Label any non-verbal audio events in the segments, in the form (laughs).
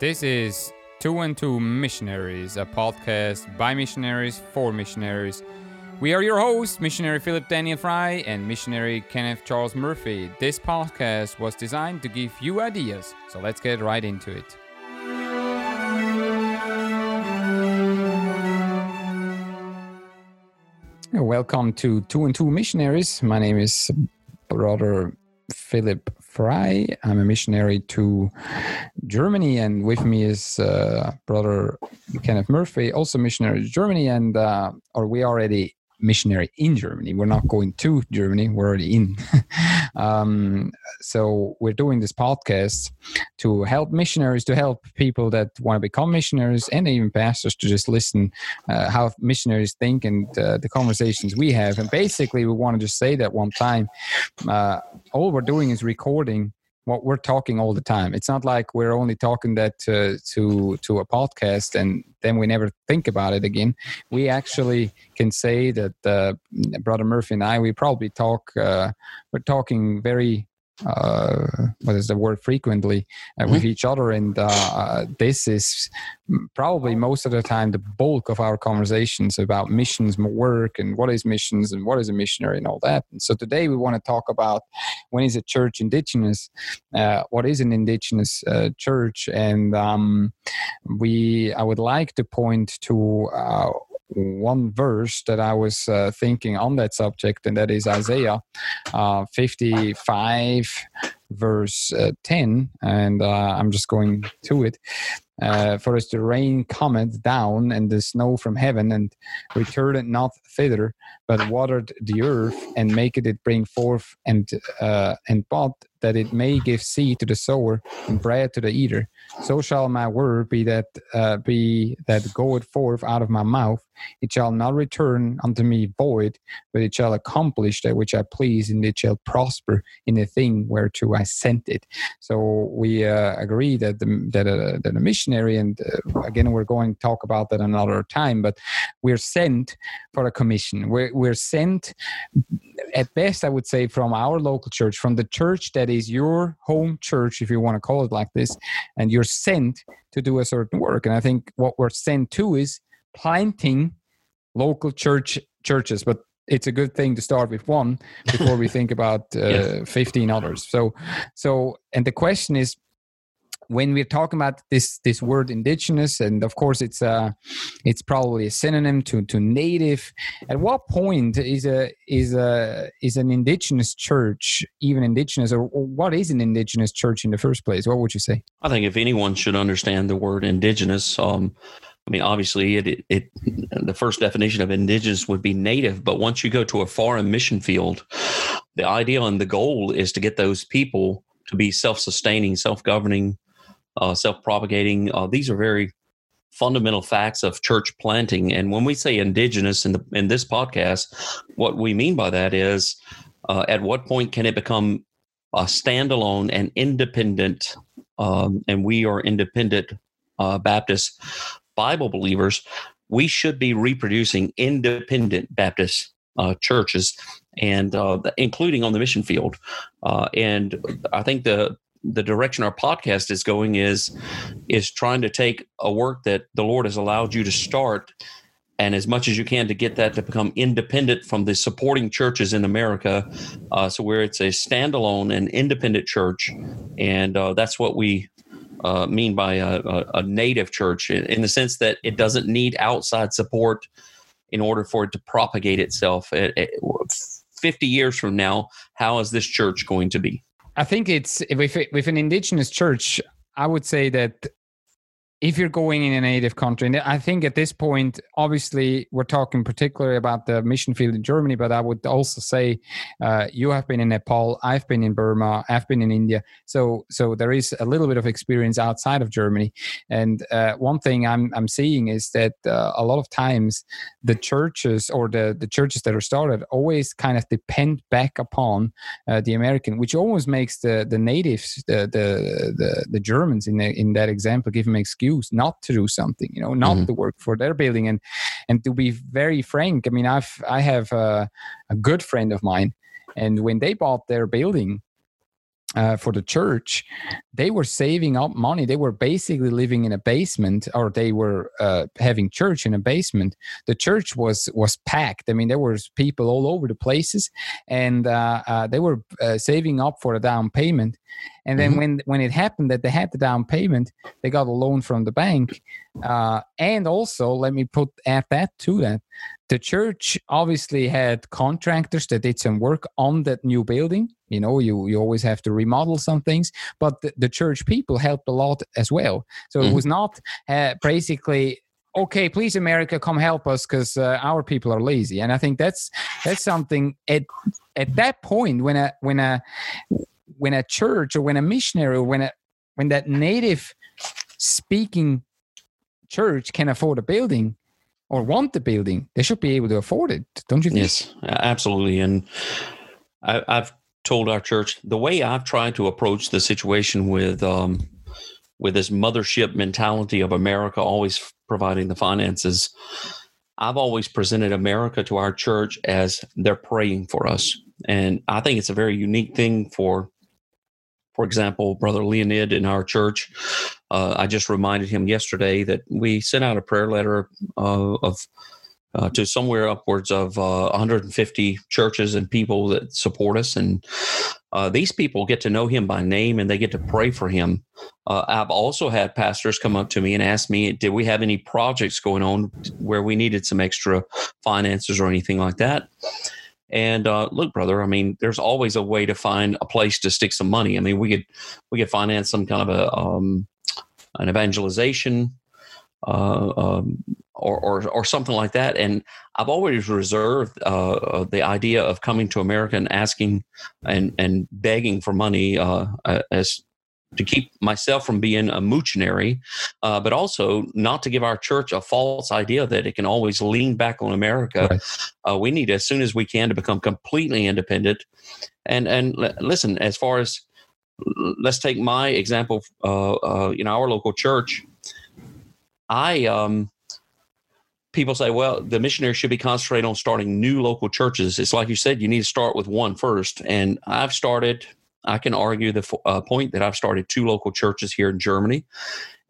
This is Two and Two Missionaries, a podcast by missionaries for missionaries. We are your hosts, missionary Philip Daniel Fry and missionary Kenneth Charles Murphy. This podcast was designed to give you ideas, so let's get right into it. Welcome to Two and Two Missionaries. My name is Brother Philip Fry. I'm a missionary to Germany, and with me is uh, Brother Kenneth Murphy, also missionary to Germany, and uh, or we already missionary in Germany. We're not going to Germany, we're already in. (laughs) um, so we're doing this podcast to help missionaries, to help people that want to become missionaries, and even pastors to just listen uh, how missionaries think and uh, the conversations we have. And basically, we want to just say that one time, uh, all we're doing is recording what we're talking all the time. It's not like we're only talking that to to, to a podcast and then we never think about it again. We actually can say that uh, Brother Murphy and I, we probably talk. Uh, we're talking very uh, what is the word frequently uh, with mm-hmm. each other. And uh, this is probably most of the time the bulk of our conversations about missions work and what is missions and what is a missionary and all that. And so today we want to talk about when is a church indigenous uh, what is an indigenous uh, church? And um, we i would like to point to uh, one verse that I was uh, thinking on that subject, and that is Isaiah uh, 55, verse uh, 10. And uh, I'm just going to it. Uh, for as the rain cometh down and the snow from heaven, and returneth not thither, but watered the earth and maketh it bring forth and uh, and bud that it may give seed to the sower and bread to the eater. So shall my word be that be that goeth forth out of my mouth. It shall not return unto me void, but it shall accomplish that which I please, and it shall prosper in the thing whereto I sent it. So we uh, agree that the, that a, uh, that a missionary, and uh, again we're going to talk about that another time, but we're sent for a commission. We're we're sent at best, I would say, from our local church, from the church that is your home church, if you want to call it like this, and you're sent to do a certain work. And I think what we're sent to is planting local church churches, but it's a good thing to start with one before we think about (laughs) uh, yes. 15 others. So, so, and the question is, when we're talking about this this word indigenous and of course it's uh it's probably a synonym to to native at what point is a is a is an indigenous church even indigenous or, or what is an indigenous church in the first place what would you say i think if anyone should understand the word indigenous um I mean, obviously, it, it, it, the first definition of indigenous would be native, but once you go to a foreign mission field, the idea and the goal is to get those people to be self-sustaining, self-governing, uh, self propagating. Uh, these are very fundamental facts of church planting. And when we say indigenous in, the, in this podcast, what we mean by that is uh, at what point can it become a standalone and independent? Um, and we are independent uh, Baptist Bible believers. We should be reproducing independent Baptist uh, churches, and uh, including on the mission field. Uh, and I think the the direction our podcast is going is is trying to take a work that the Lord has allowed you to start and as much as you can to get that to become independent from the supporting churches in America, uh, so where it's a standalone and independent church, and uh, that's what we uh, mean by a, a, native church in the sense that it doesn't need outside support in order for it to propagate itself. Fifty years from now, how is this church going to be? I think it's with with an indigenous church. I would say that if you're going in a native country, and I think at this point, obviously, we're talking particularly about the mission field in Germany, but I would also say uh, you have been in Nepal, I've been in Burma, I've been in India, so so there is a little bit of experience outside of Germany. And uh, one thing I'm I'm seeing is that uh, a lot of times the churches or the the churches that are started always kind of depend back upon uh, the American, which almost makes the the natives, the the the, the Germans in the, in that example, give them excuse excuse not to do something you know not mm-hmm. to work for their building and and to be very frank i mean i've i have a, a good friend of mine and when they bought their building uh, for the church, they were saving up money. They were basically living in a basement, or they were uh, having church in a basement. The church was was packed. I mean, there was people all over the places, and uh, uh they were uh, saving up for a down payment. And then mm-hmm. when when it happened that they had the down payment, they got a loan from the bank. Uh, and also, let me put add that to that. The church obviously had contractors that did some work on that new building. You know, you you always have to remodel some things, but the, the church people helped a lot as well. So mm-hmm. it was not uh, basically okay please america come help us because uh, our people are lazy and i think that's that's something at at that point when a when a when a church or when a missionary or when a when that native speaking church can afford a building or want the building, they should be able to afford it, don't you think? Yes, absolutely. And I, have told our church the way I've tried to approach the situation with um, with this mothership mentality of America always providing the finances. I've always presented America to our church as they're praying for us. And I think it's a very unique thing for for example, Brother Leonid in our church, uh, I just reminded him yesterday that we sent out a prayer letter uh, of uh, to somewhere upwards of 150 uh, churches and people that support us, and uh, these people get to know him by name and they get to pray for him. Uh, I've also had pastors come up to me and ask me, "Did we have any projects going on where we needed some extra finances or anything like that?" And uh, look, brother, I mean, there's always a way to find a place to stick some money. I mean, we could we could finance some kind of a um, an evangelization uh, um, or, or, or something like that. And I've always reserved uh, uh the idea of coming to America and asking and and begging for money uh, as to keep myself from being a moochionary, uh, but also not to give our church a false idea that it can always lean back on America. Right. Uh, we need as soon as we can to become completely independent. And and l- listen, as far as let's take my example, uh, uh, you know, our local church. I um, people say, well, the missionaries should be concentrating on starting new local churches. It's like you said, you need to start with one first. And I've started I can argue the uh, point that I've started two local churches here in Germany,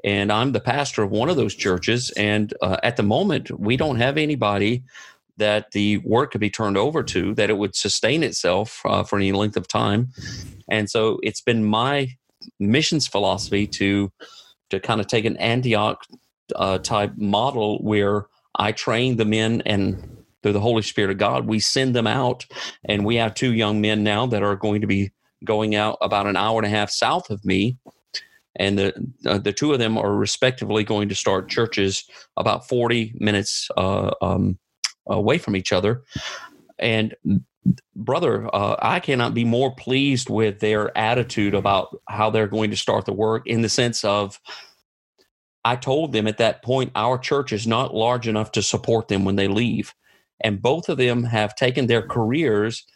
and I'm the pastor of one of those churches. And uh, at the moment, we don't have anybody that the work could be turned over to that it would sustain itself uh, for any length of time. And so it's been my missions philosophy to to kind of take an Antioch uh, type model where I train the men and through the Holy Spirit of God, we send them out. And we have two young men now that are going to be going out about an hour and a half south of me. And the uh, the two of them are respectively going to start churches about 40 minutes uh, um, away from each other. And brother, uh, I cannot be more pleased with their attitude about how they're going to start the work in the sense of I told them at that point, our church is not large enough to support them when they leave. And both of them have taken their careers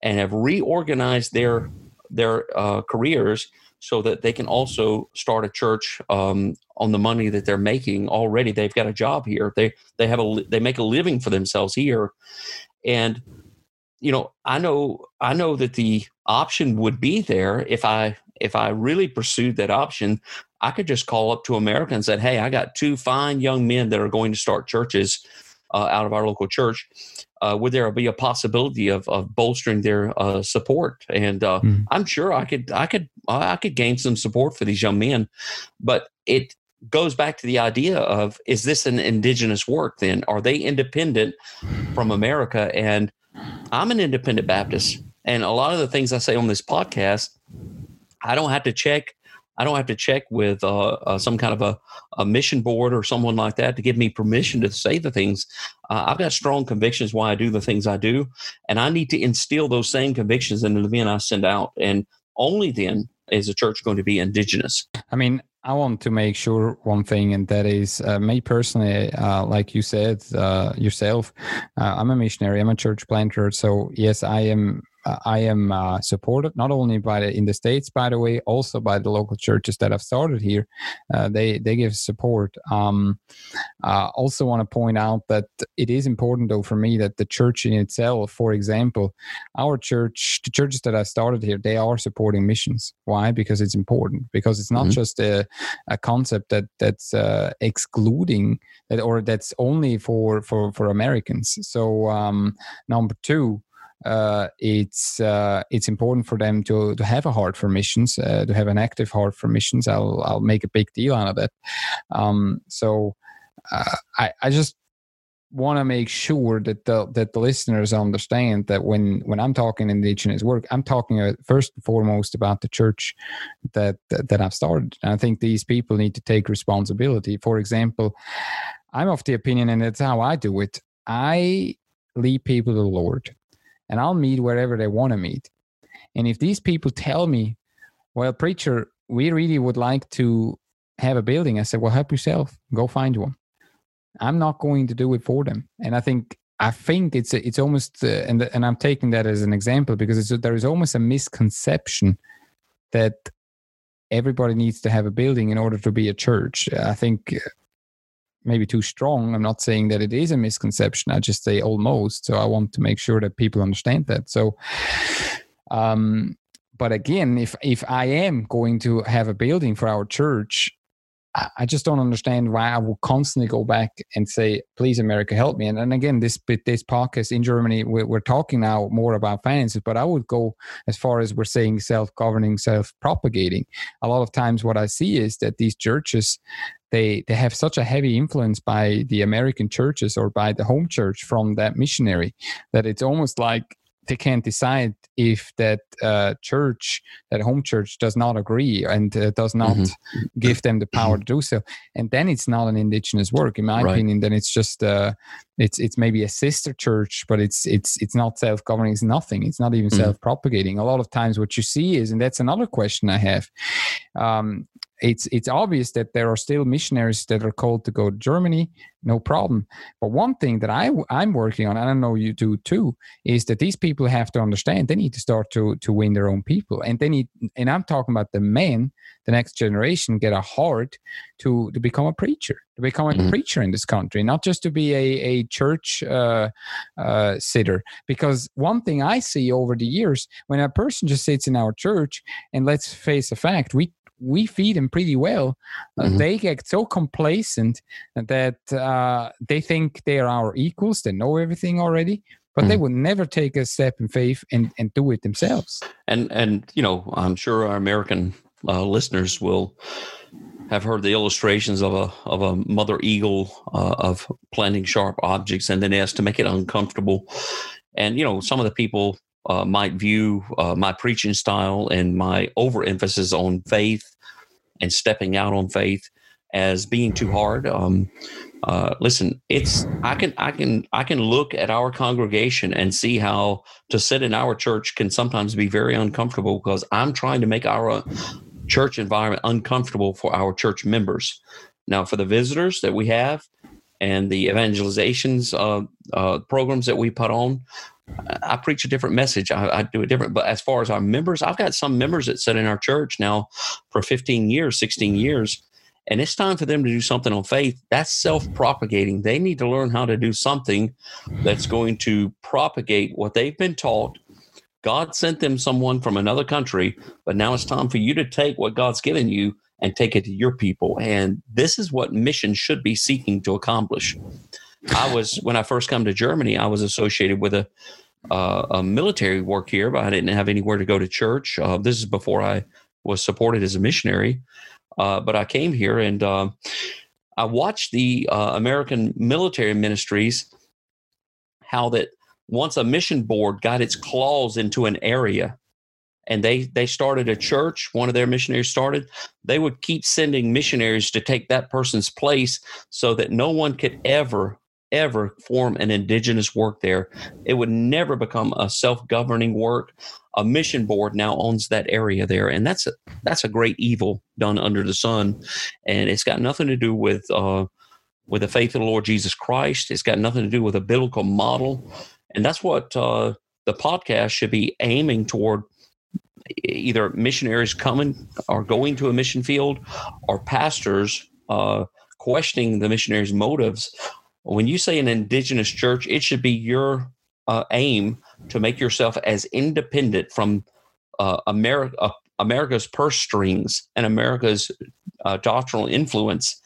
and have reorganized their their uh, careers so that they can also start a church um, on the money that they're making already. They've got a job here. They they have a they make a living for themselves here, and you know I know I know that the option would be there if I if I really pursued that option. I could just call up to America and said, "Hey, I got two fine young men that are going to start churches uh, out of our local church uh, would there be a possibility of, of bolstering their uh, support? And uh, mm. I'm sure I could I could I could gain some support for these young men, but it goes back to the idea of is this an indigenous work? Then are they independent from America? And I'm an independent Baptist, and a lot of the things I say on this podcast, I don't have to check I don't have to check with uh, uh, some kind of a, a, mission board or someone like that to give me permission to say the things. Uh, I've got strong convictions why I do the things I do, and I need to instill those same convictions into the men I send out. And only then is the church going to be indigenous. I mean, I want to make sure one thing, and that is uh, me personally, uh, like you said uh, yourself, uh, I'm a missionary, I'm a church planter. So, yes, I am I am uh, supported not only by the in the states, by the way, also by the local churches that have started here. Uh, they they give support. Um, uh, also, want to point out that it is important, though, for me that the church in itself, for example, our church, the churches that I started here, they are supporting missions. Why? Because it's important. Because it's not mm-hmm. just a, a concept that that's uh, excluding that or that's only for for for Americans. So um, number two uh, it's uh, it's important for them to to have a heart for missions, uh, to have an active heart for missions. I'll I'll make a big deal out of it. Um, so uh, I I just want to make sure that the that the listeners understand that when when I'm talking indigenous work, I'm talking uh, first and foremost about the church that, that that I've started. And I think these people need to take responsibility. For example, I'm of the opinion, and that's how I do it. I lead people to the Lord and I'll meet wherever they want to meet. And if these people tell me, well, preacher, we really would like to have a building, I said, well, help yourself, go find one. I'm not going to do it for them. And I think I think it's it's almost uh, and and I'm taking that as an example because there is almost a misconception that everybody needs to have a building in order to be a church. I think maybe too strong. I'm not saying that it is a misconception. I just say almost. So I want to make sure that people understand that. So, um, but again, if if I am going to have a building for our church, I just don't understand why I will constantly go back and say, "Please, America, help me." And, and again, this this podcast in Germany, we're, we're, talking now more about finances, but I would go as far as we're saying self-governing, self-propagating. A lot of times, what I see is that these churches they they have such a heavy influence by the American churches or by the home church from that missionary that it's almost like they can't decide if that uh, church, that home church, does not agree and uh, does not mm-hmm. give them the power to do so. And then it's not an indigenous work, in my right. opinion. Then it's just uh, it's it's maybe a sister church, but it's it's it's not self governing. It's nothing. It's not even mm-hmm. self propagating. A lot of times, what you see is, and that's another question I have. Um, it's it's obvious that there are still missionaries that are called to go to Germany, no problem. But one thing that I I'm working on, and I know you do too, is that these people have to understand they need to start to to win their own people, and they need. And I'm talking about the men, the next generation, get a heart to to become a preacher, to become a mm-hmm. preacher in this country, not just to be a a church uh, uh, sitter. Because one thing I see over the years, when a person just sits in our church, and let's face the fact, we we feed them pretty well. Uh, mm-hmm. They get so complacent that uh, they think they are our equals. They know everything already, but mm-hmm. they would never take a step in faith and, and do it themselves. And and you know, I'm sure our American uh, listeners will have heard the illustrations of a of a mother eagle uh, of planting sharp objects and then asked to make it uncomfortable. And you know, some of the people uh, might view uh, my preaching style and my overemphasis on faith and stepping out on faith as being too hard. Um, uh, listen, it's I can I can I can look at our congregation and see how to sit in our church can sometimes be very uncomfortable because I'm trying to make our uh, church environment uncomfortable for our church members. Now, for the visitors that we have and the evangelizations uh, uh programs that we put on, I preach a different message. I, I, do it different. But as far as our members, I've got some members that sit in our church now for 15 years, 16 years, and it's time for them to do something on faith. That's self propagating. They need to learn how to do something that's going to propagate what they've been taught. God sent them someone from another country, but now it's time for you to take what God's given you and take it to your people. And this is what mission should be seeking to accomplish. I was when I first come to Germany, I was associated with a uh, a military work here, but I didn't have anywhere to go to church. Uh, this is before I was supported as a missionary. Uh, but I came here and uh, I watched the uh, American military ministries how that once a mission board got its claws into an area and they they started a church one of their missionaries started they would keep sending missionaries to take that person's place so that no one could ever ever form an indigenous work there. It would never become a self-governing work. A mission board now owns that area there, and that's a that's a great evil done under the sun, and it's got nothing to do with uh, with the faith of the Lord Jesus Christ. It's got nothing to do with a biblical model, and that's what uh, the podcast should be aiming toward either missionaries coming or going to a mission field or pastors uh, questioning the missionaries' motives. When you say an indigenous church, it should be your uh, aim to make yourself as independent from uh, America, uh, America's purse strings and America's uh, doctrinal influence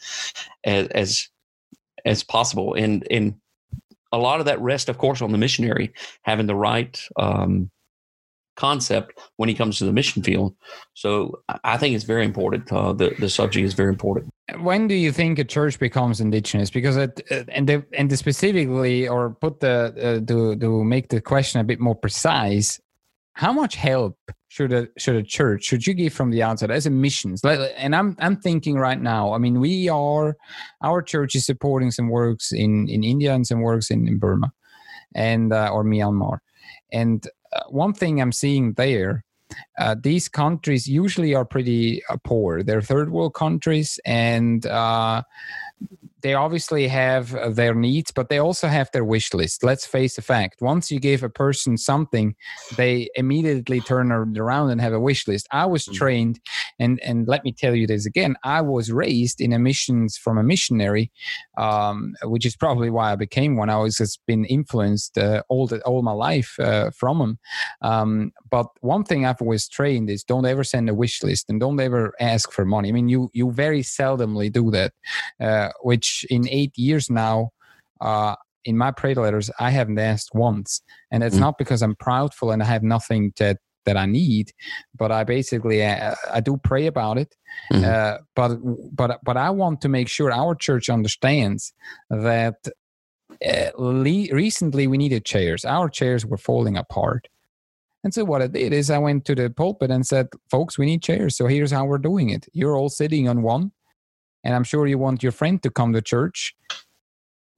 as, as as possible. And and a lot of that rests, of course, on the missionary having the right um, concept when he comes to the mission field. So I think it's very important. Uh, the the subject is very important. When do you think a church becomes indigenous? Because it and the, and the specifically, or put the uh, to to make the question a bit more precise, how much help should a should a church should you give from the outside as a missions and i'm i'm thinking right now i mean we are our church is supporting some works in in india and some works in, in burma and uh, or myanmar and uh, one thing i'm seeing there uh, these countries usually are pretty uh, poor. They're third world countries and uh, they obviously have uh, their needs, but they also have their wish list. Let's face the fact. Once you give a person something, they immediately turn around and have a wish list. I was mm-hmm. trained, and and let me tell you this again. I was raised in a missions from a missionary, um, which is probably why I became one. I was just been influenced uh, all the, all my life uh, from them. Um, but one thing I've always trained is don't ever send a wish list and don't ever ask for money. I mean, you you very seldomly do that, uh, which which in eight years now, uh, in my prayer letters, I haven't asked once. And it's mm. not because I'm proudful and I have nothing that that I need, but I basically uh, I do pray about it. Mm. Uh, but but but I want to make sure our church understands that uh, le- recently we needed chairs. Our chairs were falling apart. And so what I did is I went to the pulpit and said, folks, we need chairs. So here's how we're doing it. You're all sitting on one and I'm sure you want your friend to come to church.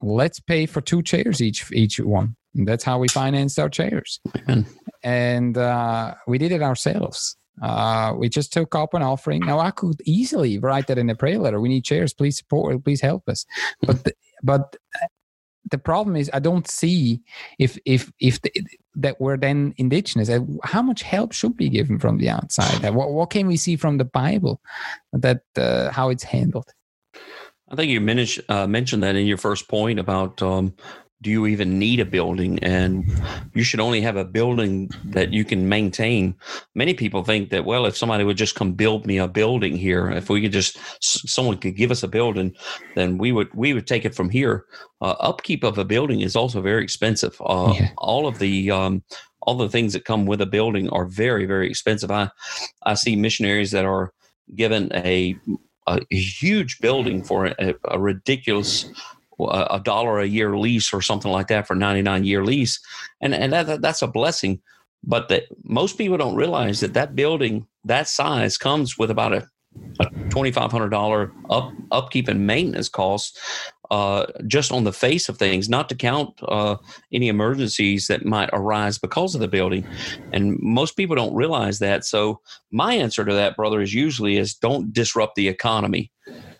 Let's pay for two chairs each each one. And that's how we financed our chairs. Amen. And uh, we did it ourselves. Uh, we just took up an offering. Now I could easily write that in a prayer letter. We need chairs. Please support. Please help us. But the, but the problem is I don't see if if if the, that we're then indigenous. Uh, how much help should be given from the outside? Uh, what what can we see from the Bible that uh, how it's handled? I think you mentioned uh, mentioned that in your first point about um, do you even need a building? And you should only have a building that you can maintain. Many people think that well if somebody would just come build me a building here if we could just someone could give us a building then we would we would take it from here. Uh, upkeep of a building is also very expensive. Uh, yeah. all of the um, all the things that come with a building are very very expensive. I i see missionaries that are given a a huge building for a, a ridiculous a dollar a year lease or something like that for 99 year lease and and that, that's a blessing but that most people don't realize that that building that size comes with about a, a $2500 up upkeep and maintenance cost uh, just on the face of things, not to count uh, any emergencies that might arise because of the building. And most people don't realize that. So my answer to that, brother, is usually is don't disrupt the economy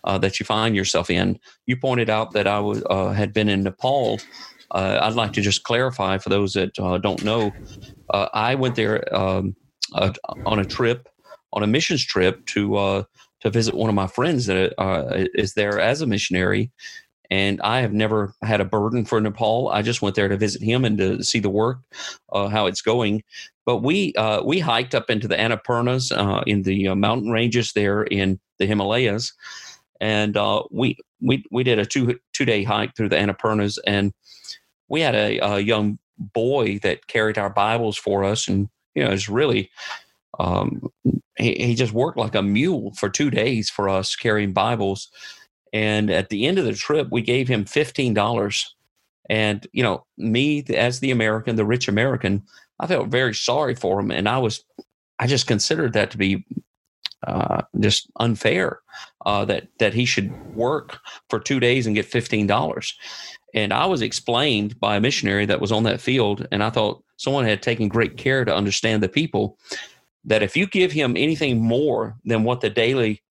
uh, that you find yourself in. You pointed out that I uh, had been in Nepal. Uh, I'd like to just clarify for those that uh, don't know. I went there um, on a trip, on a missions trip to to visit one of my friends that is there as a missionary, and I have never had a burden for Nepal. I just went there to visit him and to see the work, uh, how it's going. But we uh, we hiked up into the Annapurnas uh, in the mountain ranges there in the Himalayas, and uh, we we we did a two two day hike through the Annapurnas, and we had a, a, young boy that carried our Bibles for us, and you know, it's really. Um, he, he just worked like a mule for two days for us carrying Bibles. And at the end of the trip, we gave him $15. And, you know, me as the American, the rich American, I felt very sorry for him. And I was, I just considered that to be uh, just unfair uh, that that he should work for two days and get fifteen dollars. And I was explained by a missionary that was on that field, and I thought someone had taken great care to understand the people that if you give him anything more than what the daily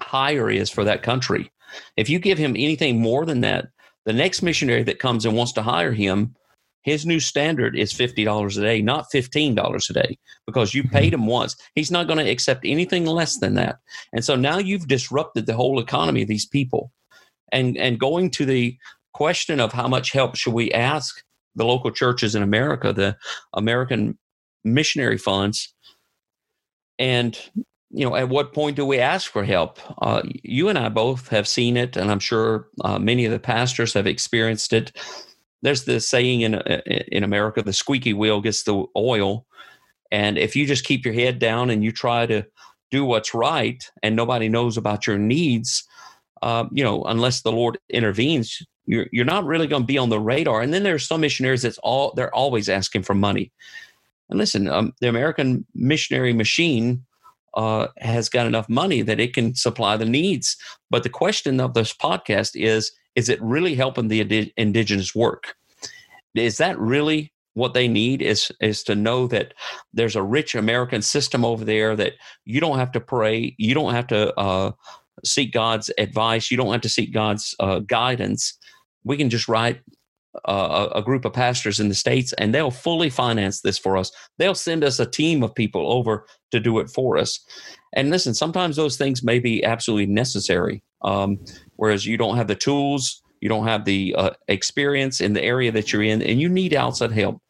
hire is for that country, if you give him anything more than that, the next missionary that comes and wants to hire him, his new standard is $50 a day, not $15 a day, because you paid him once. He's not going to accept anything less than that. And so now you've disrupted the whole economy of these people. And, and going to the question of how much help should we ask the local churches in America, the American missionary funds, and you know, at what point do we ask for help? Uh, you and I both have seen it, and I'm sure uh, many of the pastors have experienced it. There's this saying in uh, in America: the squeaky wheel gets the oil. And if you just keep your head down and you try to do what's right, and nobody knows about your needs, uh, you know, unless the Lord intervenes, you're you're not really going to be on the radar. And then there's some missionaries that's all they're always asking for money. And listen, um, the American missionary machine uh, has got enough money that it can supply the needs. But the question of this podcast is is it really helping the indigenous work? Is that really what they need is is to know that there's a rich American system over there that you don't have to pray, you don't have to uh, seek God's advice, you don't have to seek God's uh, guidance. We can just write uh, a group of pastors in the states and they'll fully finance this for us they'll send us a team of people over to do it for us and listen sometimes those things may be absolutely necessary um, whereas you don't have the tools you don't have the uh, experience in the area that you're in and you need outside help.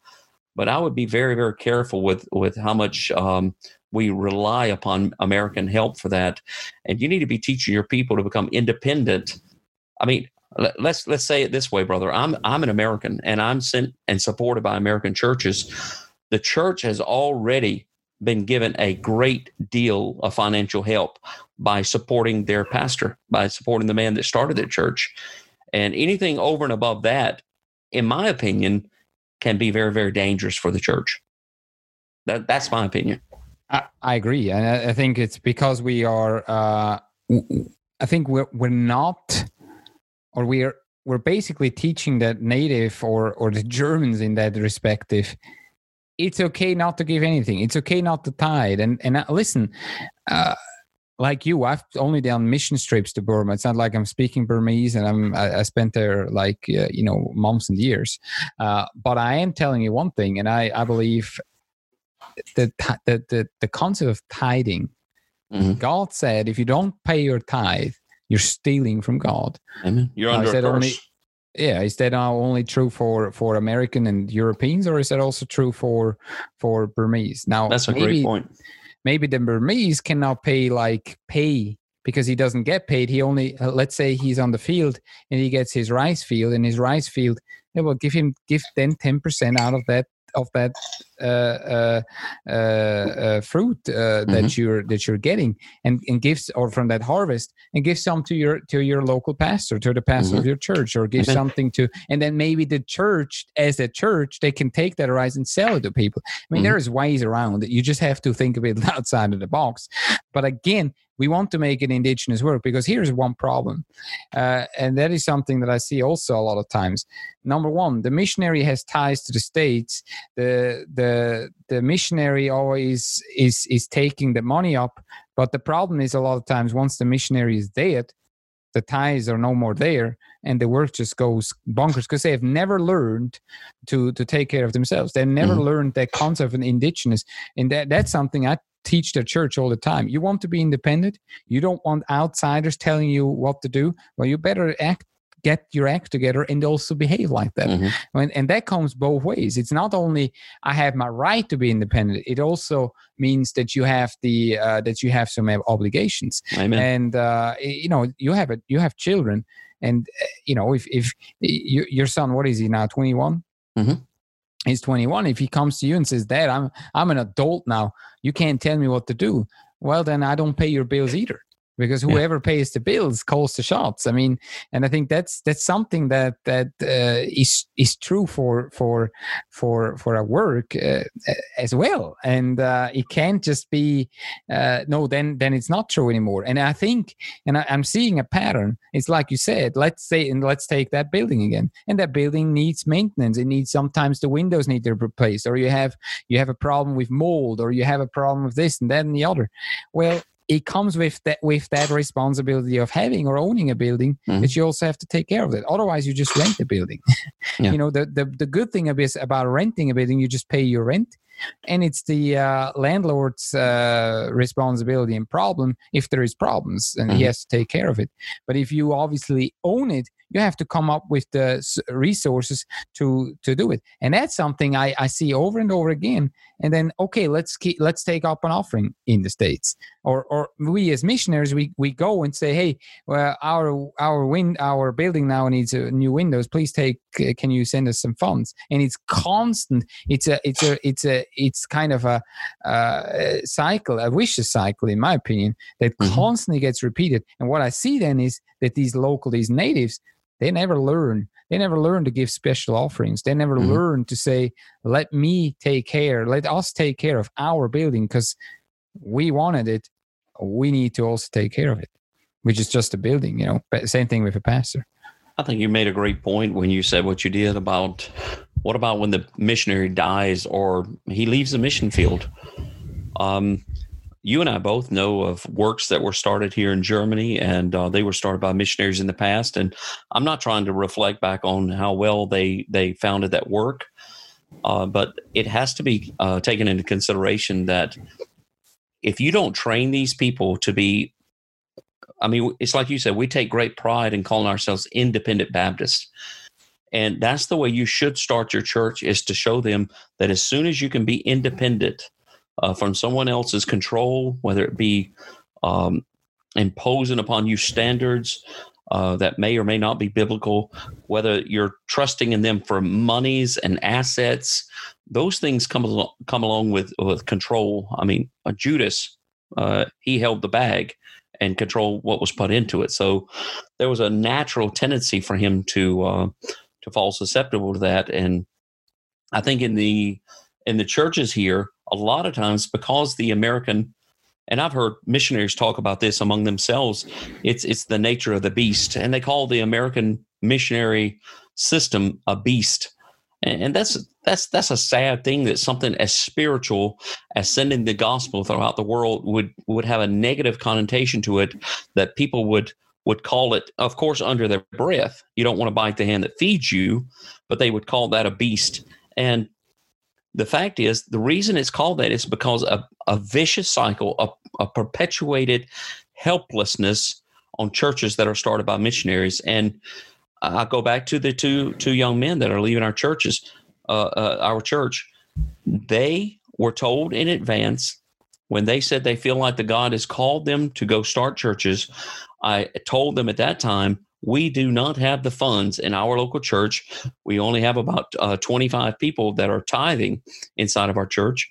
But i would be very very careful with with how much um, we rely upon american help for that. And you need to be teaching your people to become independent. I mean let's let's say it this way brother. I'm i'm an american and i'm sent and supported by american churches. The church has already been given a great deal of financial help by supporting their pastor by supporting the man that started the church. And anything over and above that in my opinion can be very very dangerous for the church. That that's my opinion. I, I agree. And I, I, think it's because we are uh i think we're we're not or we're we're basically teaching that native or or the Germans in that respective. It's okay not to give anything. It's okay not to tithe. And and uh, listen, uh, like you, I've only done mission trips to Burma. It's not like I'm speaking Burmese and I'm I, I spent there like uh, you know months and years. Uh, but I am telling you one thing, and I I believe the the the, the concept of tithing. Mm-hmm. God said, if you don't pay your tithe, you're stealing from God. Amen. You're under a curse. Only, yeah, is that now only true for for American and Europeans, or is that also true for for Burmese? Now that's a maybe, great point. Maybe the Burmese can now pay like pay because he doesn't get paid. He only uh, let's say he's on the field and he gets his rice field, and his rice field, they will give him give then ten percent out of that of that fruit mm-hmm. that you're that you're getting, and and gives or from that harvest, and give some to your to your local pastor, to the pastor mm-hmm. of your church, or give something to, and then maybe the church, as a church, they can take that rice and sell it to people. I mean, mm-hmm. there's ways around it. You just have to think of it (laughs) outside of the box. But again, we want to make it indigenous work because here's one problem uh, and that is something that i see also a lot of times number one the missionary has ties to the states the the the missionary always is is taking the money up but the problem is a lot of times once the missionary is dead the ties are no more there and the work just goes bonkers because they have never learned to to take care of themselves they never mm-hmm. learned that concept of indigenous and that that's something i teach the church all the time. You want to be independent. You don't want outsiders telling you what to do. Well, you better act get your act together and also behave like that. Mm-hmm. and, and that comes both ways. It's not only i have my right to be independent it also means that you have the uh, that you have some obligations. Amen. and uh, you know you have it you have children and uh, you know if if you, your son what is he now 21 mm-hmm. He's 21 if he comes to you and says dad i'm i'm an adult now. You can't tell me what to do. Well then i don't pay your bills either because whoever yeah. pays the bills calls the shots. I mean, and I think that's that's something that that uh, is is true for for for for our work uh, as well. And uh, it can't just be uh, no. Then then it's not true anymore. And I think, and I, am seeing a pattern. It's like you said. Let's say and let's take that building again. And that building needs maintenance. It needs sometimes the windows need to be replaced, or you have you have a problem with mold, or you have a problem with this and that and the other. Well it comes with that with that responsibility of having or owning a building mm-hmm. that you also have to take care of it otherwise you just rent the building (laughs) yeah. you know the, the the good thing about renting a building you just pay your rent and it's the uh, landlord's uh, responsibility and problem if there is problems and mm-hmm. he has to take care of it. But if you obviously own it you have to come up with the resources to to do it. And that's something i i see over and over again. And then okay let's keep let's take up an offering in the states. Or or we as missionaries we we go and say hey well our our wind our building now needs a new windows. Please take can you send us some funds? And it's constant. It's a it's a it's a it's kind of a, a cycle a vicious cycle in my opinion that mm-hmm. constantly gets repeated. And what i see then is that these local these natives they never learn. They never learn to give special offerings. They never mm-hmm. learn to say let me take care let us take care of our building because we wanted it. We need to also take care of it which is just a building you know but same thing with a pastor. I think you made a great point when you said what you did about what about when the missionary dies or he leaves the mission field um, you and I both know of works that were started here in Germany, and uh, they were started by missionaries in the past. And I'm not trying to reflect back on how well they they founded that work, uh, but it has to be uh, taken into consideration that if you don't train these people to be, I mean, it's like you said, we take great pride in calling ourselves independent Baptists. And that's the way you should start your church is to show them that as soon as you can be independent, uh, from someone else's control, whether it be um, imposing upon you standards uh, that may or may not be biblical, whether you're trusting in them for monies and assets, those things come along, come along with with control. I mean, uh, Judas, uh, he held the bag and control what was put into it. So there was a natural tendency for him to uh, to fall susceptible to that. And I think in the in the churches here, a lot of times because the American and I've heard missionaries talk about this among themselves. It's it's the nature of the beast, and they call the American missionary system a beast, and that's that's that's a sad thing that something as spiritual as sending the gospel throughout the world would would have a negative connotation to it that people would would call it of course under their breath you don't want to bite the hand that feeds you but they would call that a beast and the fact is, the reason it's called that is because of a vicious cycle, a, a perpetuated helplessness on churches that are started by missionaries. And I go back to the two two young men that are leaving our churches, uh, uh, our church. They were told in advance when they said they feel like the God has called them to go start churches. I told them at that time we do not have the funds in our local church. We only have about uh, 25 people that are tithing inside of our church.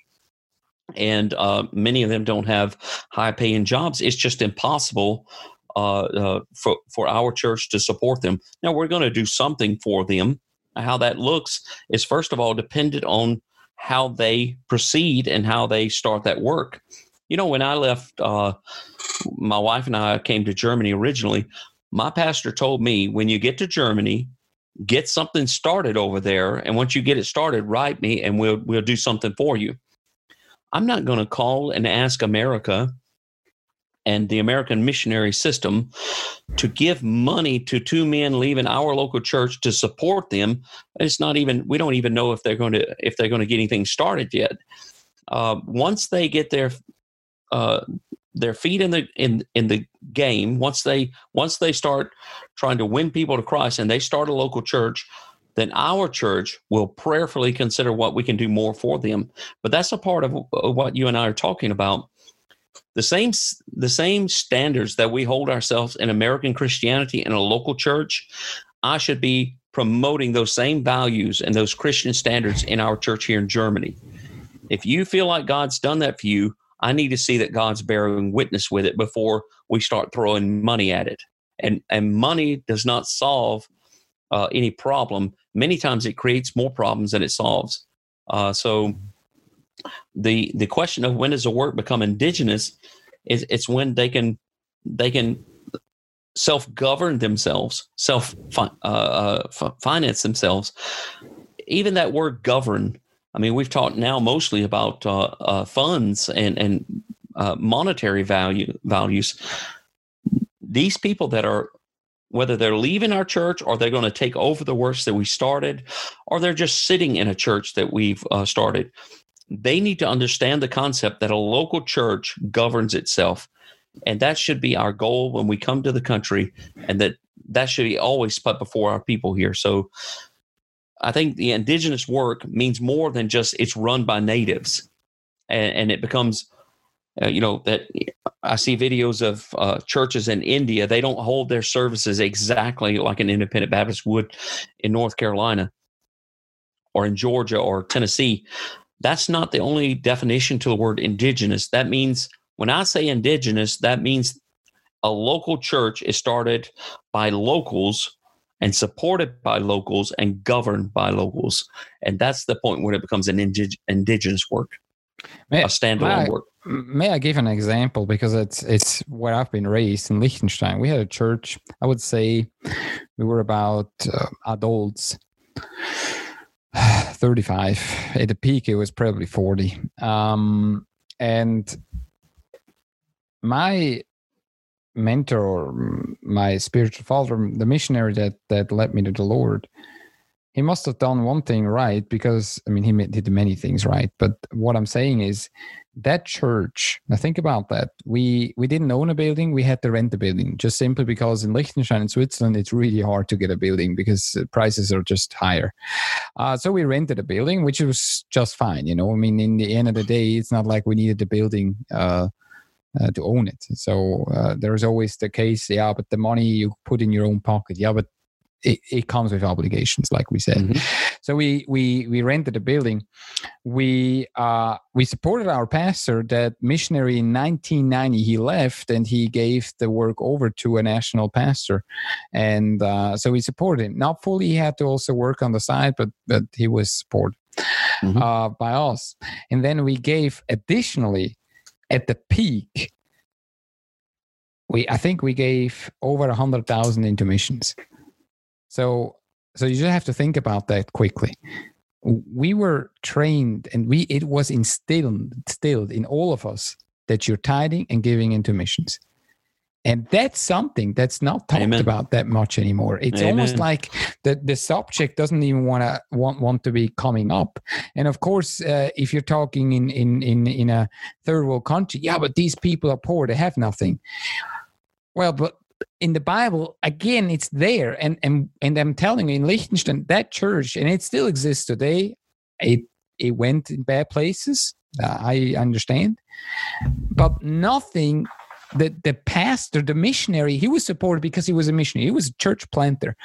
And uh, many of them don't have high paying jobs. It's just impossible uh, uh for, for our church to support them. Now, we're going to do something for them. How that looks is, first of all, dependent on how they proceed and how they start that work. You know, when I left, uh, my wife and I came to Germany originally my pastor told me when you get to Germany, get something started over there, and once you get it started, write me, and we'll we'll do something for you. I'm not going to call and ask America and the American missionary system to give money to two men leaving our local church to support them. It's not even we don't even know if they're going to if they're going to get anything started yet. Uh, once they get their uh, their feet in the in in the game once they once they start trying to win people to Christ and they start a local church then our church will prayerfully consider what we can do more for them but that's a part of, of what you and I are talking about the same the same standards that we hold ourselves in American Christianity in a local church I should be promoting those same values and those Christian standards in our church here in Germany if you feel like God's done that for you I need to see that God's bearing witness with it before we start throwing money at it. And and money does not solve uh, any problem. Many times it creates more problems than it solves. Uh, so the the question of when does a work become indigenous is it's when they can they can self govern themselves, self uh, uh finance themselves. Even that word govern I mean, we've talked now mostly about uh, uh, funds and and uh, monetary value values. These people that are whether they're leaving our church or they're going to take over the works that we started or they're just sitting in a church that we've uh, started they need to understand the concept that a local church governs itself. And that should be our goal when we come to the country and that that should be always put before our people here. So i think the indigenous work means more than just it's run by natives. And, and it becomes uh, you know that i see videos of uh, churches in india they don't hold their services exactly like an independent baptist would in north carolina or in georgia or tennessee that's not the only definition to the word indigenous that means when I say indigenous, that means a local church is started by locals and supported by locals and governed by locals. And that's the point when it becomes an indig- indigenous work, may, a standalone may I, work. May I give an example because it's it's where I've been raised in Liechtenstein. We had a church. I would say we were about uh, adults. (sighs) 35 at the peak it was probably 40 um, and my mentor, my spiritual father, the missionary that that led me to the Lord, he must have done one thing right because I mean he did many things right. But what I'm saying is that church. Now think about that. We we didn't own a building. We had to rent a building just simply because in Liechtenstein in Switzerland it's really hard to get a building because prices are just higher. Uh, so we rented a building, which was just fine. You know, I mean, in the end of the day, it's not like we needed the building. Uh, uh, to own it. So uh, there's always the case, yeah, but the money you put in your own pocket, yeah, but it, it comes with obligations, like we said. Mm-hmm. So we we we rented a building. We uh, we supported our pastor. That missionary in 1990 he left and he gave the work over to a national pastor, and uh, so we supported him. Not fully, he had to also work on the side, but but he was supported mm-hmm. uh, by us. And then we gave additionally at the peak, we I think we gave over a hundred thousand into missions. So so you just have to think about that quickly. We were trained and we it was instilled instilled in all of us that you're tithing and giving into missions and that's something that's not talked Amen. about that much anymore it's Amen. almost like the, the subject doesn't even want to want, want to be coming up and of course uh, if you're talking in, in in in a third world country yeah but these people are poor they have nothing well but in the bible again it's there and and and i'm telling you in liechtenstein that church and it still exists today it it went in bad places uh, i understand but nothing the the pastor, the missionary, he was supported because he was a missionary. He was a church planter,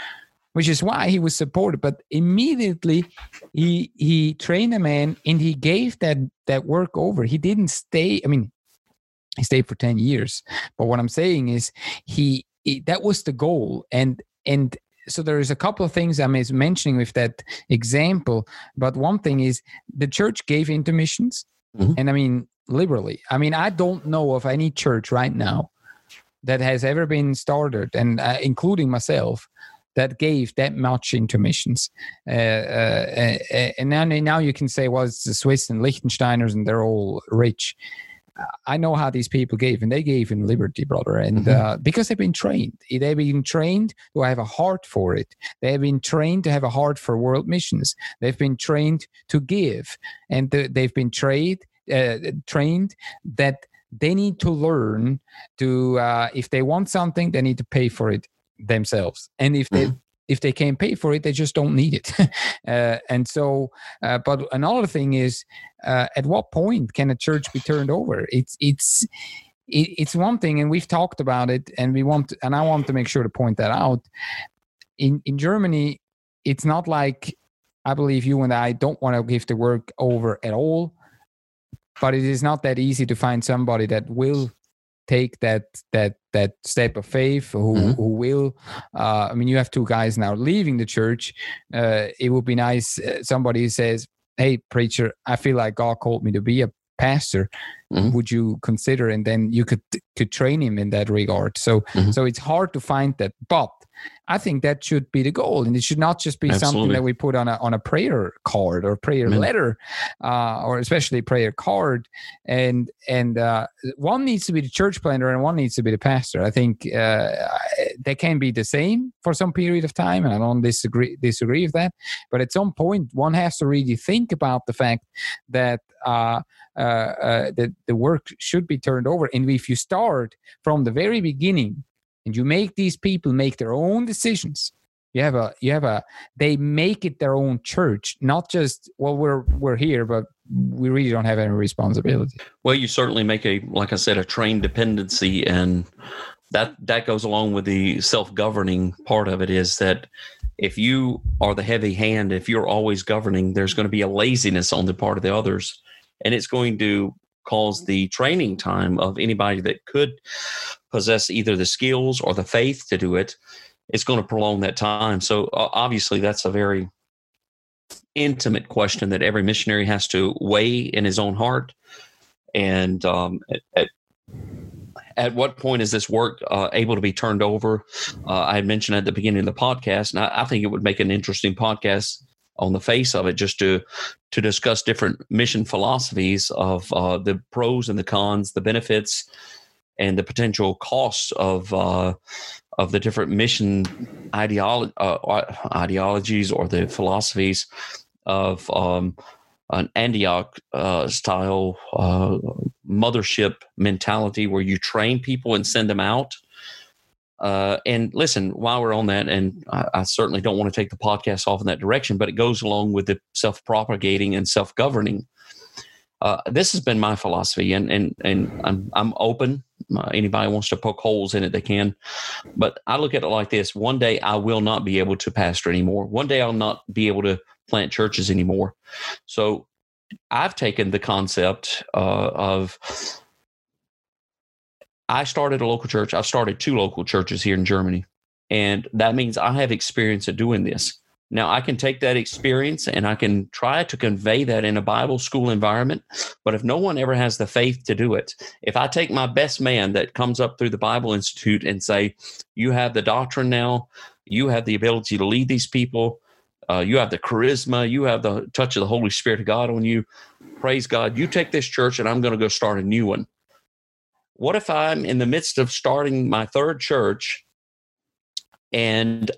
which is why he was supported. But immediately he he trained a man and he gave that that work over. He didn't stay. I mean, he stayed for 10 years. But what I'm saying is he, he that was the goal. And and so there is a couple of things I'm mentioning with that example. But one thing is the church gave intermissions. Mm-hmm. And I mean, liberally. I mean, I don't know of any church right now that has ever been started, and uh, including myself, that gave that much intermissions. Uh, uh, uh and now, now you can say, well, it's the Swiss and Liechtensteiners, and they're all rich. I know how these people gave, and they gave in liberty, brother, and mm-hmm. uh, because they've been trained. They've been trained to have a heart for it. They have been trained to have a heart for world missions. They've been trained to give, and they've been trained uh, trained that they need to learn to uh, if they want something they need to pay for it themselves and if they mm-hmm. If they can't pay for it they just don't need it. (laughs) Uh, and so uh, but another thing is uh, at what point can a church be turned over? It's it's it's one thing and we've talked about it and we want and i want to make sure to point that out. In in germany it's not like i believe you and i don't want to give the work over at all but it is not that easy to find somebody that will take that that that step of faith who mm-hmm. who will uh, i mean you have two guys now leaving the church uh, it would be nice uh, somebody says hey preacher i feel like god called me to be a pastor mm-hmm. would you consider and then you could could train him in that regard so mm-hmm. so it's hard to find that but I think that should be the goal, and it should not just be Absolutely. something that we put on a on a prayer card or prayer Amen. letter, uh, or especially prayer card. And and uh, one needs to be the church planter, and one needs to be the pastor. I think uh, they can be the same for some period of time, and I don't disagree disagree with that. But at some point, one has to really think about the fact that. Uh, uh, uh, that the work should be turned over, and if you start from the very beginning and you make these people make their own decisions you have a you have a they make it their own church not just well we're we're here but we really don't have any responsibility Well, you certainly make a, like I said, a trained dependency, and that that goes along with the self-governing part of it. Is that if you are the heavy hand, if you're always governing, there's going to be a laziness on the part of the others, and it's going to cause the training time of anybody that could possess either the skills or the faith to do it. It's going to prolong that time. So obviously, that's a very intimate question that every missionary has to weigh in his own heart and um, at, at, at what point is this work uh, able to be turned over? Uh, I had mentioned at the beginning of the podcast, and I, I, think it would make an interesting podcast on the face of it, just to to discuss different mission philosophies of uh, the pros and the cons, the benefits, and the potential costs of uh, of the different mission ideolo- uh, ideologies or the philosophies of um, an Antioch uh, style uh, mothership mentality where you train people and send them out. Uh, and listen, while we're on that, and I, I, certainly don't want to take the podcast off in that direction, but it goes along with the self propagating and self governing. Uh, this has been my philosophy, and and and I'm I'm open. Uh, anybody wants to poke holes in it, they can. But I look at it like this: one day I will not be able to pastor anymore. One day I'll not be able to plant churches anymore. So I've taken the concept uh, of I started a local church. I've started two local churches here in Germany. And that means I have experience of doing this. Now, I can take that experience and I can try to convey that in a Bible school environment. But if no one ever has the faith to do it, if I take my best man that comes up through the Bible Institute and say, You have the doctrine now, you have the ability to lead these people, uh, you have the charisma, you have the touch of the Holy Spirit of God on you. Praise God. You take this church and I'm going to go start a new one. What if I'm in the midst of starting my third church and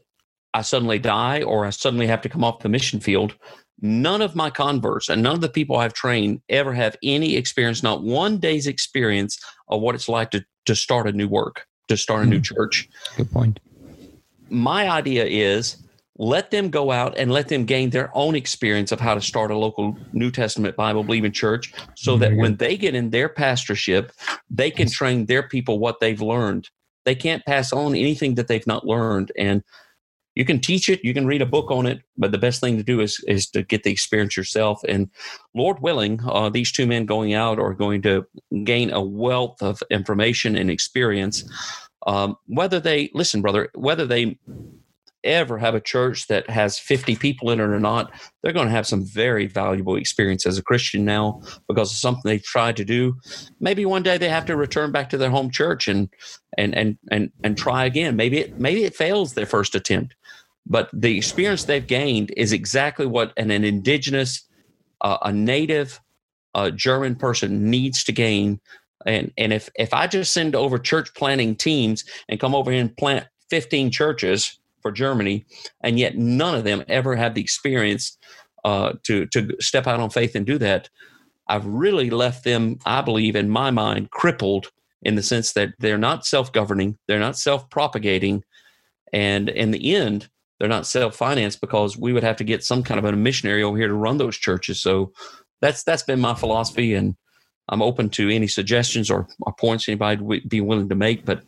I suddenly die or I suddenly have to come off the mission field? None of my converts and none of the people I've trained ever have any experience, not one day's experience of what it's like to, to start a new work, to start a new hmm. church. Good point. My idea is let them go out and let them gain their own experience of how to start a local New Testament Bible believing church so that when they get in their pastorship, they can train their people what they've learned. They can't pass on anything that they've not learned. And you can teach it, you can read a book on it, but the best thing to do is, is to get the experience yourself. And Lord willing, uh, these two men going out are going to gain a wealth of information and experience. Um, whether they, listen, brother, whether they ever have a church that has 50 people in it or not, they're going to have some very valuable experience as a Christian now because of something they've tried to do. Maybe one day they have to return back to their home church and and and and and try again. Maybe it maybe it fails their first attempt, but the experience they've gained is exactly what an, an indigenous, uh, a native, uh, German person needs to gain. And and if if I just send over church planting teams and come over here and plant 15 churches for Germany, and yet none of them ever had the experience uh, to to step out on faith and do that. I've really left them, I believe, in my mind, crippled in the sense that they're not self-governing, they're not self-propagating, and in the end, they're not self-financed because we would have to get some kind of a missionary over here to run those churches. So that's that's been my philosophy, and I'm open to any suggestions or, or points anybody would be willing to make. But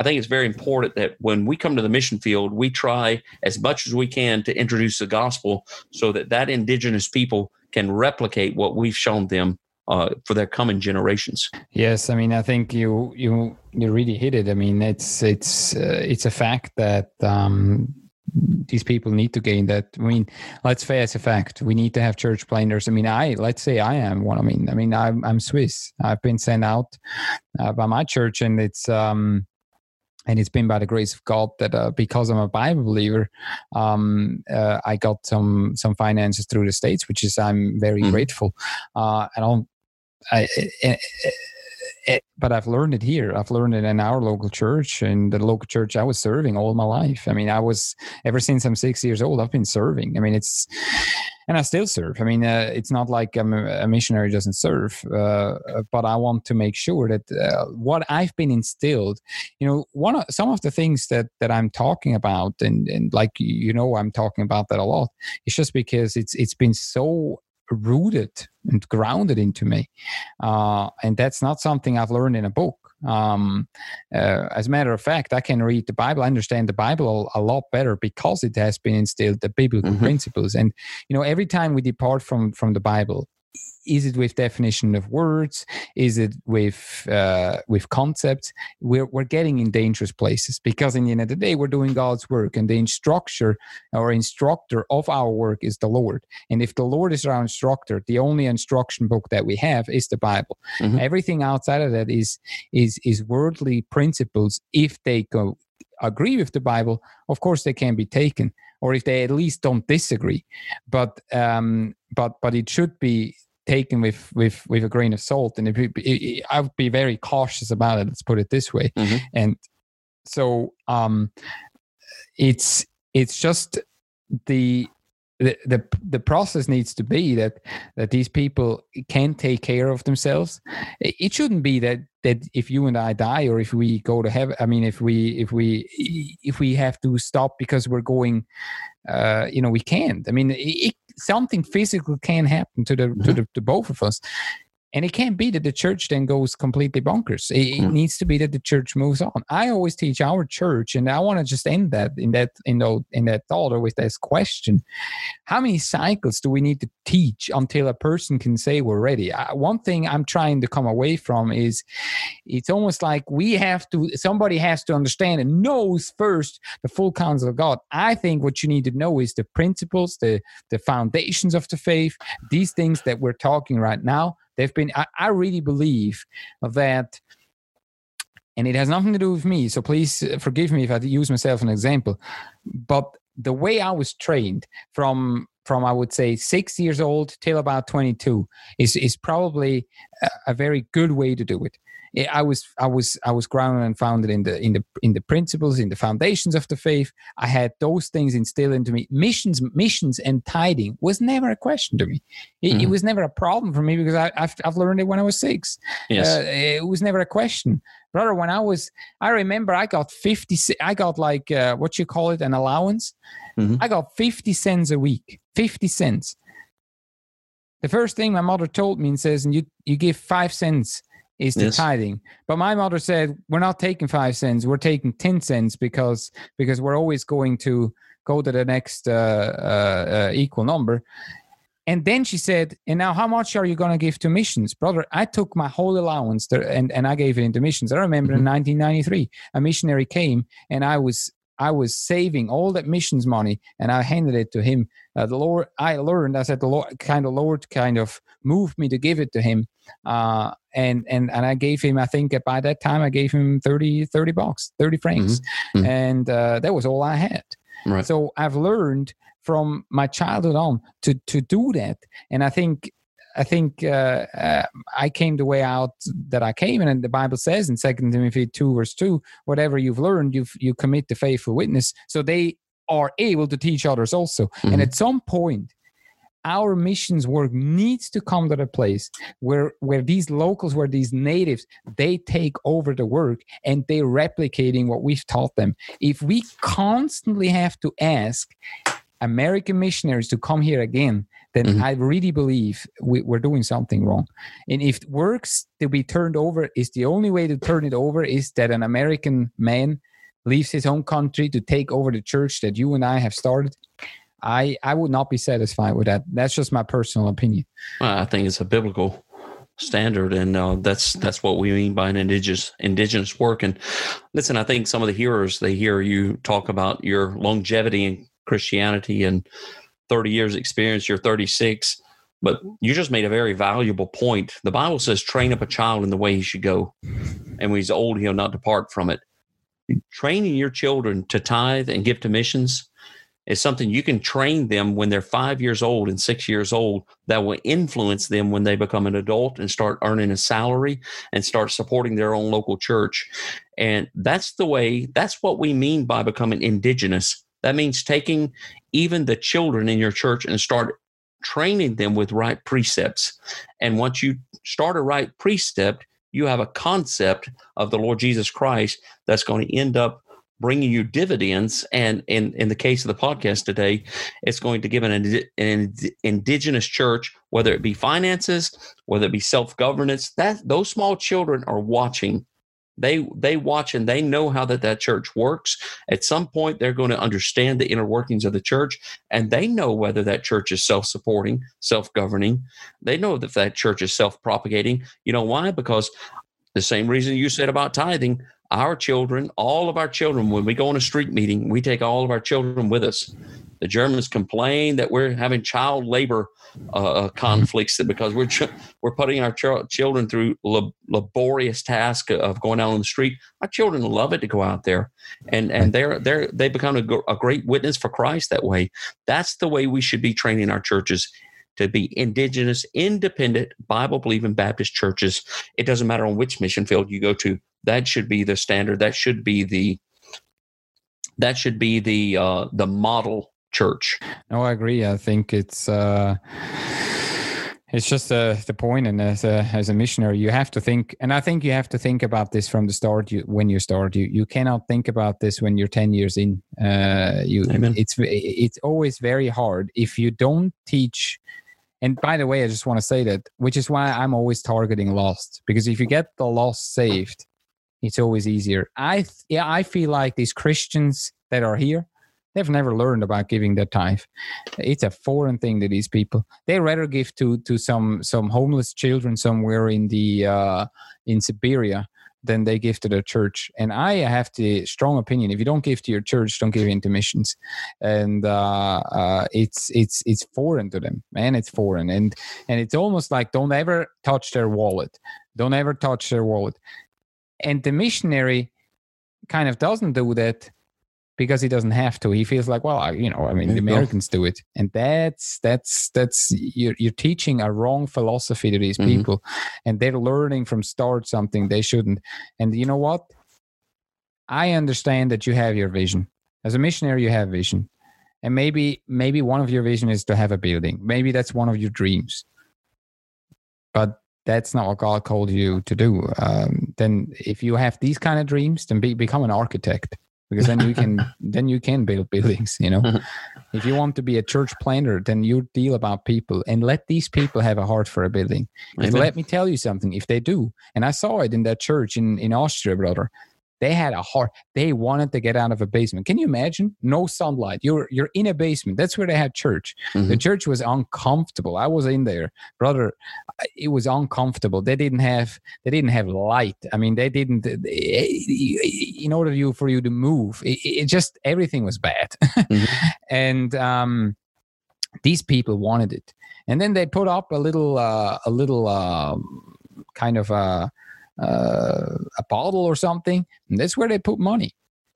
I think it's very important that when we come to the mission field, we try as much as we can to introduce the gospel so that that indigenous people can replicate what we've shown them uh, for their coming generations. Yes, I mean, I think you you you really hit it. I mean, it's it's uh, it's a fact that um, these people need to gain that. I mean, let's face a fact: we need to have church planters. I mean, I let's say I am one. I mean, I mean, I'm, I'm Swiss. I've been sent out uh, by my church, and it's um, and it's been by the grace of God that uh, because I'm a Bible believer, um, uh, I got some some finances through the states, which is I'm very mm-hmm. grateful. Uh, and I'll, I, I, it, but I've learned it here. I've learned it in our local church and the local church I was serving all my life. I mean, I was ever since I'm six years old. I've been serving. I mean, it's and I still serve. I mean, uh, it's not like I'm a, missionary doesn't serve, uh, but I want to make sure that uh, what I've been instilled. You know, one of some of the things that that I'm talking about, and and like you know, I'm talking about that a lot. It's just because it's it's been so rooted and grounded into me. Uh, and that's not something I've learned in a book. Um, uh, as a matter of fact, I can read the Bible, I understand the Bible a, a lot better because it has been instilled the biblical mm-hmm. principles. And you know, every time we depart from from the Bible, is it with definition of words? Is it with uh, with concepts? We're, we're getting in dangerous places because in the end of the day we're doing god's work and the instructor or instructor of our work is the lord. And if the lord is our instructor the only instruction book that we have is the bible. Mm-hmm. everything outside of that is is is worldly principles. If they go agree with the bible of course they can be taken or if they at least don't disagree. But um but but it should be taken with with with a grain of salt. And it, it, i would be very cautious about it let's put it this way. Mm-hmm. and so um it's it's just the the, the the process needs to be that that these people can take care of themselves. It shouldn't be that that if you and i die or if we go to heaven i mean if we if we if we have to stop because we're going uh you know we can't. I mean it, something physical can happen to the mm-hmm. to the to both of us and it can't be that the church then goes completely bonkers. It, it, mm. needs to be that the church moves on. I always teach our church, and I want to just end that in that in that in that thought or with this question: How many cycles do we need to teach until a person can say we're ready? I, one thing I'm trying to come away from is it's almost like we have to. Somebody has to understand and knows first the full counsel of God. I think what you need to know is the principles, the the foundations of the faith, these things that we're talking right now They've been, I, I really believe that, and it has nothing to do with me. So please uh, forgive me if I use myself as an example. But the way I was trained from from I would say six years old till about 22 is is probably a, a very good way to do it. I was I was I was grounded and founded in the in the in the principles in the foundations of the faith. I had those things instilled into me. Missions missions and tithing was never a question to me. It, mm-hmm. it was never a problem for me because I, have I've learned it when I was six. Yes. Uh, it was never a question, brother. When I was I remember I got fifty. I got like uh, what you call it an allowance. Mm-hmm. I got fifty cents a week. Fifty cents. The first thing my mother told me and says, and you you give five cents is the yes. tithing. But my mother said, we're not taking five cents, we're taking 10 cents because because we're always going to go to the next uh, uh, uh, equal number. And then she said, and now how much are you going to give to missions? Brother, I took my whole allowance there and, and I gave it into missions. I remember mm-hmm. in 1993, a missionary came and I was I was saving all that missions money and I handed it to him. Uh, the Lord, I learned, I said, the Lord kind of Lord kind of moved me to give it to him. Uh, and, and, and I gave him, I think by that time I gave him 30, 30 bucks, 30 francs. Mm-hmm. Mm-hmm. And uh, that was all I had. Right. So I've learned from my childhood on to, to do that. And I think I think uh, uh, I came the way out that I came, and the Bible says in Second Timothy two verse two, whatever you've learned, you you commit the faithful witness, so they are able to teach others also. Mm-hmm. And at some point, our missions work needs to come to the place where where these locals, where these natives, they take over the work and they're replicating what we've taught them. If we constantly have to ask American missionaries to come here again, then mm-hmm. I really believe we, are doing something wrong. And if works to be turned over is the only way to turn it over is that an American man leaves his own country to take over the church that you and I have started. I I would not be satisfied with that. That's just my personal opinion. Well, I think it's a biblical standard, and uh, that's that's what we mean by an indigenous indigenous work. And listen, I think some of the hearers they hear you talk about your longevity in Christianity and 30 years experience, you're 36. But you just made a very valuable point. The Bible says, train up a child in the way he should go. And when he's old, he'll not depart from it. training your children to tithe and give to missions is something you can train them when they're five years old and six years old that will influence them when they become an adult and start earning a salary and start supporting their own local church. And that's the way, that's what we mean by becoming indigenous. That means taking even the children in your church and start training them with right precepts. And once you start a right precept, you have a concept of the Lord Jesus Christ that's going to end up bringing you dividends. And in, in the case of the podcast today, it's going to give an, an indigenous church, whether it be finances, whether it be self governance, that those small children are watching. They they watch and they know how that that church works. At some point, they're going to understand the inner workings of the church, and they know whether that church is self supporting, self governing. They know that that church is self propagating. You know why? Because the same reason you said about tithing our children, all of our children, when we go on a street meeting, we take all of our children with us. The Germans complain that we're having child labor uh, uh conflicts because we're ch- we're putting our ch- children through lab- laborious task of going out on the street. Our children love it to go out there, and and they're they're they become a, a great witness for Christ that way. That's the way we should be training our churches to be indigenous, independent, Bible believing Baptist churches. It doesn't matter on which mission field you go to. That should be the standard. That should be the that should be the uh, the model church. No, I agree. I think it's uh, it's just uh, the point, and as a as a missionary, you have to think, and I think you have to think about this from the start. You when you start, you you cannot think about this when you're ten years in. Uh, you Amen. it's it's always very hard if you don't teach. And by the way, I just want to say that, which is why I'm always targeting lost, because if you get the lost saved, it's always easier. I yeah, I feel like these Christians that are here, they've never learned about giving their tithe. It's a foreign thing to these people. They rather give to to some some homeless children somewhere in the uh, in Siberia than they give to the church. And I have the strong opinion: if you don't give to your church, don't give into missions. And uh, uh, it's it's it's foreign to them, man. It's foreign, and and it's almost like don't ever touch their wallet. Don't ever touch their wallet and the missionary kind of doesn't do that because he doesn't have to. He feels like, well, you know, I mean, the Americans do it, and that's that's that's you're you're teaching a wrong philosophy to these mm-hmm. people, and they're learning from start something they shouldn't. And you know what? I understand that you have your vision as a missionary. You have vision, and maybe maybe one of your vision is to have a building. Maybe that's one of your dreams. But that's not what God called you to do. Um, then if you have these kind of dreams, then be, become an architect because then you can (laughs) then you can build buildings. You know, (laughs) if you want to be a church planner then you deal about people and let these people have a heart for a building. Let me tell you something. If they do, and I saw it in that church in in Austria, brother, they had a heart. They wanted to get out of a basement. Can you imagine? No sunlight. You're you're in a basement. That's where they had church. Mm-hmm. The church was uncomfortable. I was in there, brother. It was uncomfortable. They didn't have they didn't have light. I mean, they didn't. In order you for you to move, it, it just everything was bad. Mm-hmm. (laughs) and um, these people wanted it. And then they put up a little uh, a little uh, kind of a uh, uh, a bottle or something. And that's where they put money.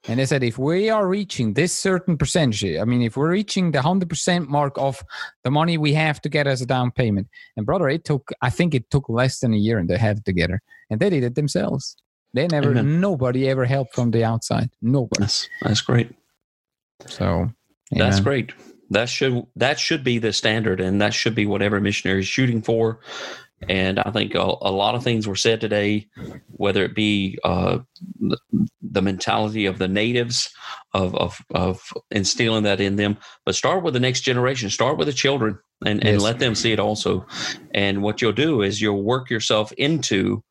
And they said, if we are reaching this certain percentage, I mean, if we're reaching the 100% mark of the money we have to get as a down payment, and brother, it took, I think it took less than a year and they had it together. And they did it themselves. They never, Amen. nobody ever helped from the outside. Nobody. That's, that's great. So yeah. that's great. That should, that should be the standard and that should be whatever missionary is shooting for. And I think a, a, lot of things were said today, whether it be uh, the, mentality of the natives, of, of, of instilling that in them, but start with the next generation, start with the children and, yes. and let them see it also. And what you'll do is you'll work yourself into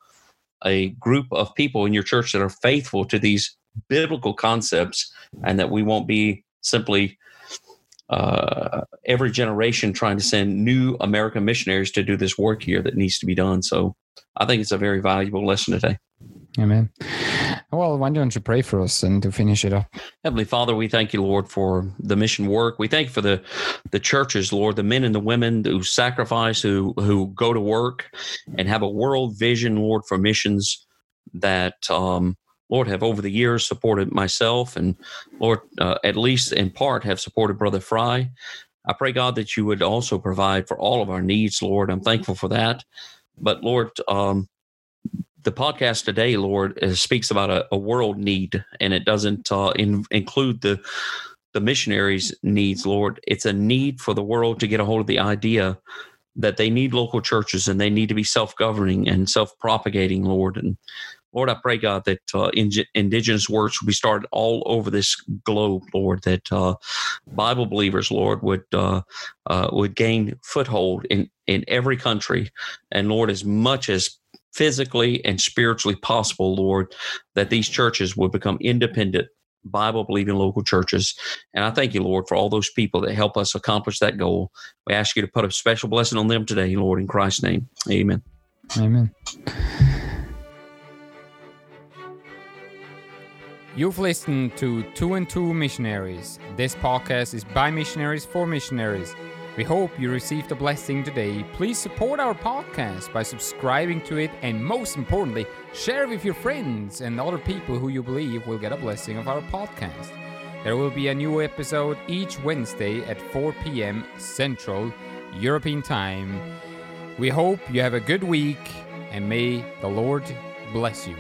a group of people in your church that are faithful to these biblical concepts and that we won't be simply uh, every generation trying to send new American missionaries to do this work here that needs to be done. So I think it's a very valuable lesson today. Amen. Well, why don't you pray for us and to finish it up? Heavenly Father, we thank you, Lord, for the mission work. We thank you for the the churches, Lord, the men and the women who sacrifice, who who go to work and have a world vision, Lord, for missions that um, Lord, have over the years supported myself and Lord, uh, at least in part, have supported Brother Fry. I pray, God, that you would also provide for all of our needs, Lord. I'm thankful for that. But Lord, um, the podcast today, Lord, speaks about a, a, world need, and it doesn't uh, in, include the the missionaries' needs. Lord, it's a need for the world to get a hold of the idea that they need local churches and they need to be self governing and self propagating, Lord. And Lord, I pray, God, that uh, in, indigenous works will be started all over this globe, Lord, that uh, Bible believers, Lord, would uh, uh, would gain foothold in, in every country. And Lord, as much as physically and spiritually possible, Lord, that these churches would become independent Bible believing local churches. And I thank you, Lord, for all those people that help us accomplish that goal. We ask you to put a special blessing on them today, Lord, in Christ's name. Amen. Amen. You've listened to Two and Two Missionaries. This podcast is by missionaries for missionaries. We hope you received a blessing today. Please support our podcast by subscribing to it and, most importantly, share with your friends and other people who you believe will get a blessing of our podcast. There will be a new episode each Wednesday at 4 p.m. Central European Time. We hope you have a good week and may the Lord bless you.